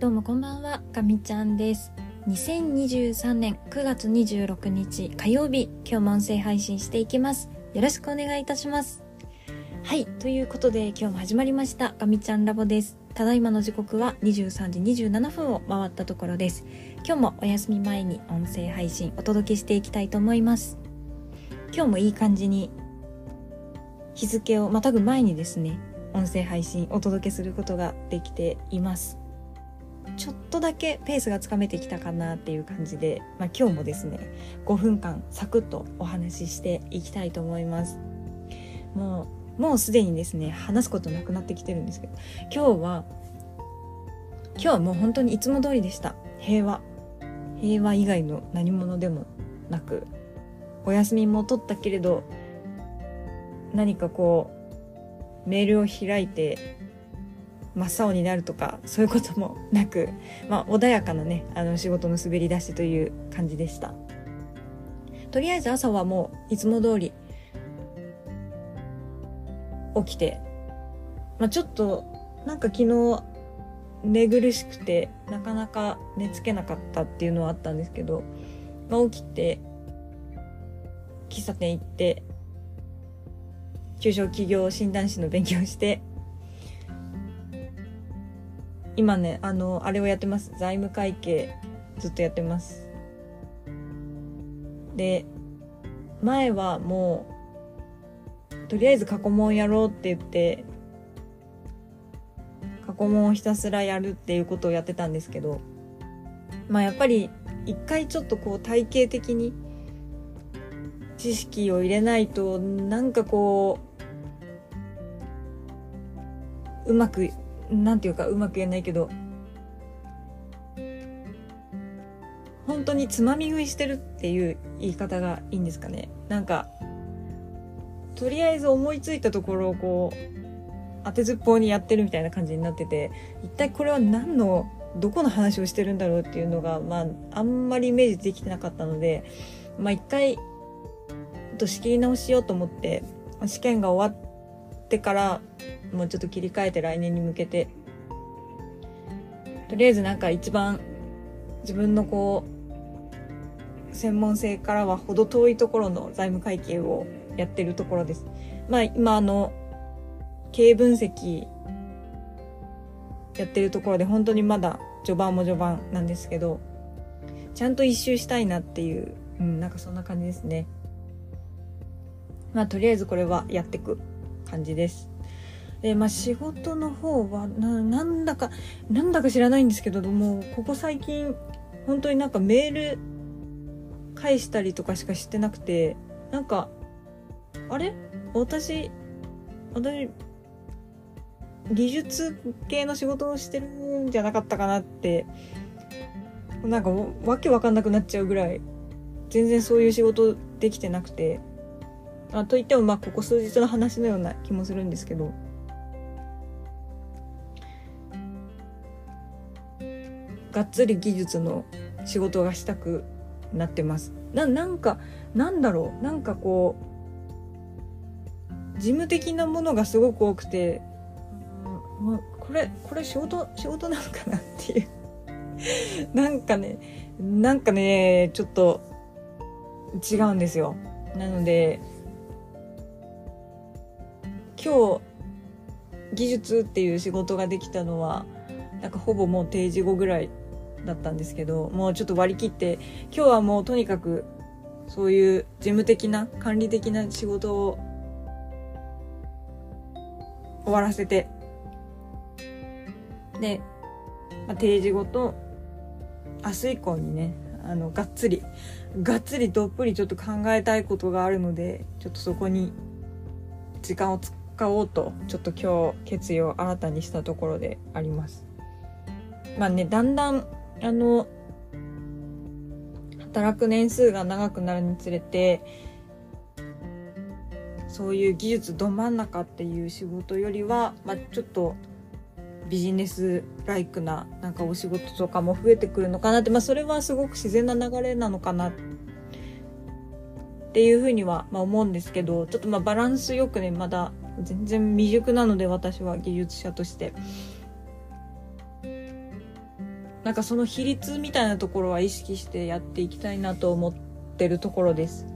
どうもこんばんは、かみちゃんです。2023年9月26日火曜日、今日も音声配信していきます。よろしくお願いいたします。はい、ということで今日も始まりました、かみちゃんラボです。ただいまの時刻は23時27分を回ったところです。今日もお休み前に音声配信お届けしていきたいと思います。今日もいい感じに日付をまたぐ前にですね、音声配信お届けすることができています。ちょっとだけペースがつかめてきたかなっていう感じで、まあ、今日もですね5分間サクッとお話ししていきたいと思います。もうもうすでにですね話すことなくなってきてるんですけど今日は今日はもう本当にいつも通りでした。平和。平和以外の何者でもなくお休みも取ったけれど何かこうメールを開いて真っ青になるとかそういうこともなく、まあ、穏やかなねあの仕事の滑り出しという感じでした。とりあえず朝はもういつも通り起きて、まあ、ちょっとなんか昨日寝苦しくてなかなか寝つけなかったっていうのはあったんですけど、まあ、起きて喫茶店行って中小企業診断士の勉強して今ねあのあれをやってます。財務会計ずっとやってます。で前はもうとりあえず過去問やろうって言って過去問をひたすらやるっていうことをやってたんですけどまあやっぱり一回ちょっとこう体系的に知識を入れないとなんかこううまくなんていうかうまく言えないけど本当につまみ食いしてるっていう言い方がいいんですかね。なんかとりあえず思いついたところをこう当てずっぽうにやってるみたいな感じになってて一体これは何のどこの話をしてるんだろうっていうのがまああんまりイメージできてなかったのでまあ一回と仕切り直しようと思って試験が終わってからもうちょっと切り替えて来年に向けてとりあえずなんか一番自分のこう専門性からは程遠いところの財務会計をやってるところです。まあ今あの経営分析やってるところで本当にまだ序盤も序盤なんですけどちゃんと一周したいなっていう、うん、なんかそんな感じですね。まあとりあえずこれはやってく感じです。でまあ仕事の方はなんだかなんだか知らないんですけどもここ最近本当になんかメール返したりとかしかしてなくてなんかあれ？私私技術系の仕事をしてるんじゃなかったかなってなんかわけわかんなくなっちゃうぐらい全然そういう仕事できてなくてあといってもまあここ数日の話のような気もするんですけど。がっつり技術の仕事がしたくなってます。ななんかなんだろう。なんかこう事務的なものがすごく多くて、うん、これこれ仕事仕事なのかなっていう。なんかねなんかねちょっと違うんですよ。なので今日技術っていう仕事ができたのはなんかほぼもう定時後ぐらいだったんですけどもうちょっと割り切って今日はもうとにかくそういう事務的な管理的な仕事を終わらせてで、まあ、定時後と明日以降にねあのがっつりがっつりどっぷりちょっと考えたいことがあるのでちょっとそこに時間を使おうとちょっと今日決意を新たにしたところであります。まあねだんだんあの働く年数が長くなるにつれてそういう技術ど真ん中っていう仕事よりは、まあ、ちょっとビジネスライクななんかお仕事とかも増えてくるのかなって、まあ、それはすごく自然な流れなのかなっていうふうには、まあ、思うんですけどちょっとまあバランスよくねまだ全然未熟なので私は技術者としてなんかその比率みたいなところは意識してやっていきたいなと思ってるところです。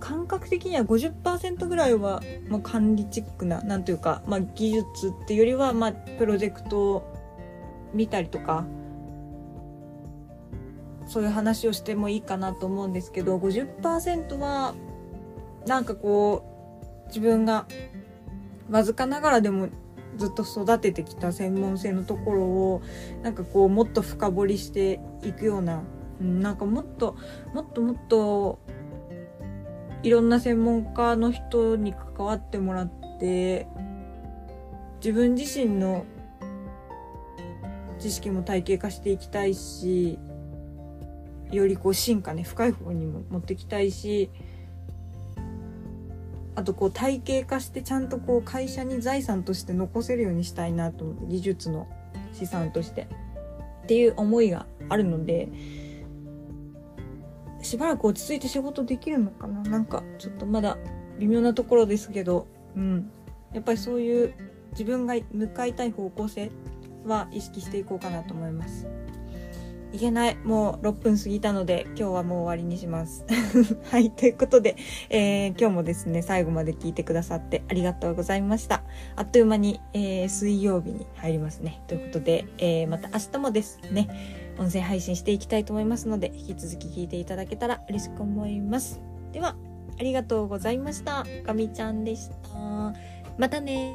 感覚的には50%ぐらいは、まあ、管理チックな、なんというか、まあ、技術っていうよりは、まあ、プロジェクトを見たりとか、そういう話をしてもいいかなと思うんですけど、50%は、なんかこう、自分がわずかながらでもずっと育ててきた専門性のところをなんかこうもっと深掘りしていくような、なんかもっともっともっといろんな専門家の人に関わってもらって自分自身の知識も体系化していきたいしよりこう進化ね深い方にも持ってきたいしあとこう体系化してちゃんとこう会社に財産として残せるようにしたいなと思って技術の資産として。っていう思いがあるのでしばらく落ち着いて仕事できるのかな。なんかちょっとまだ微妙なところですけど。うん。やっぱりそういう自分が向かいたい方向性は意識していこうかなと思います。いけない。もう6分過ぎたので、今日はもう終わりにします。はい。ということで、えー、今日もですね、最後まで聞いてくださってありがとうございました。あっという間に、えー、水曜日に入りますね。ということで、えー、また明日もですね、音声配信していきたいと思いますので、引き続き聞いていただけたら嬉しく思います。では、ありがとうございました。かみちゃんでした。またね